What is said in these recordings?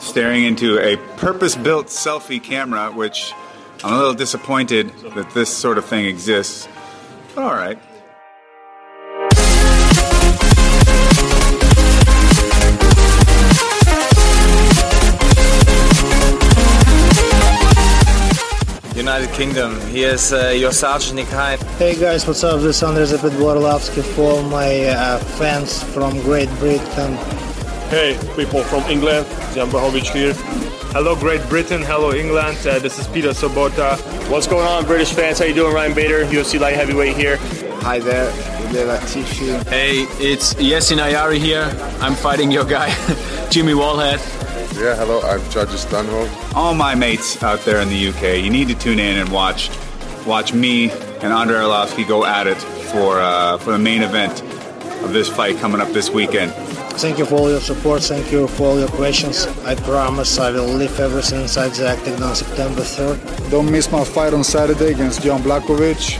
staring into a purpose built selfie camera, which I'm a little disappointed that this sort of thing exists. But all right. United Kingdom. Here's uh, your Sergeant Nick Hein. Hey guys, what's up? This is Andrei Zapid for my uh, fans from Great Britain. Hey, people from England, Jan Blachowicz here. Hello, Great Britain. Hello, England. Uh, this is Peter Sobotta. What's going on, British fans? How you doing? Ryan Bader, UFC light heavyweight here. Hi there, Latifi. Hey, it's Jessin Ayari here. I'm fighting your guy, Jimmy Wallhead. Yeah, hello, I'm Josh Barnett. All my mates out there in the UK, you need to tune in and watch watch me and Andrei Arlovski go at it for uh, for the main event of this fight coming up this weekend. Thank you for all your support. Thank you for all your questions. I promise I will leave everything inside the octagon on September 3rd. Don't miss my fight on Saturday against Jan Blachowicz.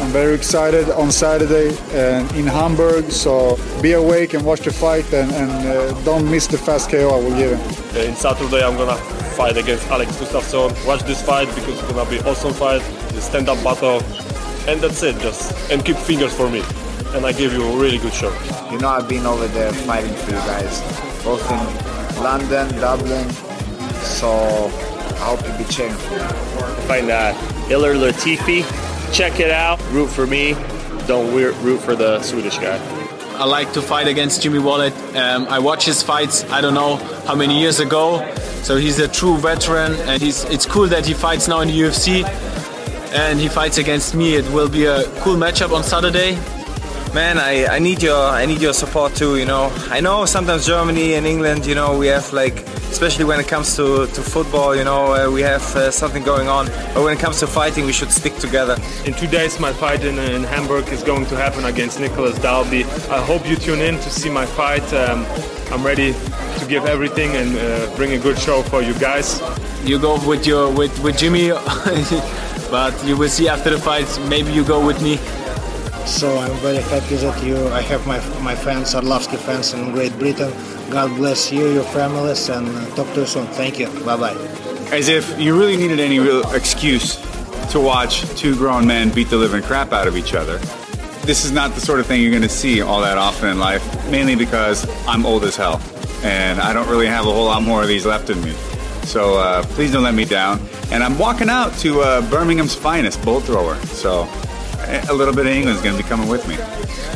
I'm very excited on Saturday and in Hamburg. So be awake and watch the fight and, and uh, don't miss the fast KO I will give him. In Saturday, I'm gonna fight against Alex Gustafsson. Watch this fight because it's gonna be awesome fight. The stand-up battle, and that's it. Just and keep fingers for me, and I give you a really good show. You know I've been over there fighting for you guys, both in London, Dublin. So I hope you'll be cheering for me. Fighting uh, Ilir Latifi. Check it out. Root for me. Don't root for the Swedish guy. I like to fight against Jimmy Wallhead. Um, I watch his fights. I don't know how many years ago. So he's a true veteran, and he's. It's cool that he fights now in the UFC, and he fights against me. It will be a cool matchup on Saturday. Man, I, I need your I need your support too. You know, I know sometimes Germany and England. You know, we have like, especially when it comes to, to football. You know, uh, we have uh, something going on. But when it comes to fighting, we should stick together. In two days, my fight in, in Hamburg is going to happen against Nicolas Dalby. I hope you tune in to see my fight. Um, I'm ready to give everything and uh, bring a good show for you guys. You go with your with with Jimmy, but you will see after the fight. Maybe you go with me. So I'm very happy that you, I have my my fans, Arlovski fans in Great Britain. God bless you, your families, and uh, talk to you soon. Thank you. Bye bye. As if you really needed any real excuse to watch two grown men beat the living crap out of each other. This is not the sort of thing you're going to see all that often in life, mainly because I'm old as hell and I don't really have a whole lot more of these left in me. So uh, please don't let me down. And I'm walking out to uh, Birmingham's finest Bolt Thrower. So a little bit of England's going to be coming with me.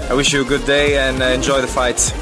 I wish you a good day and uh, enjoy the fights.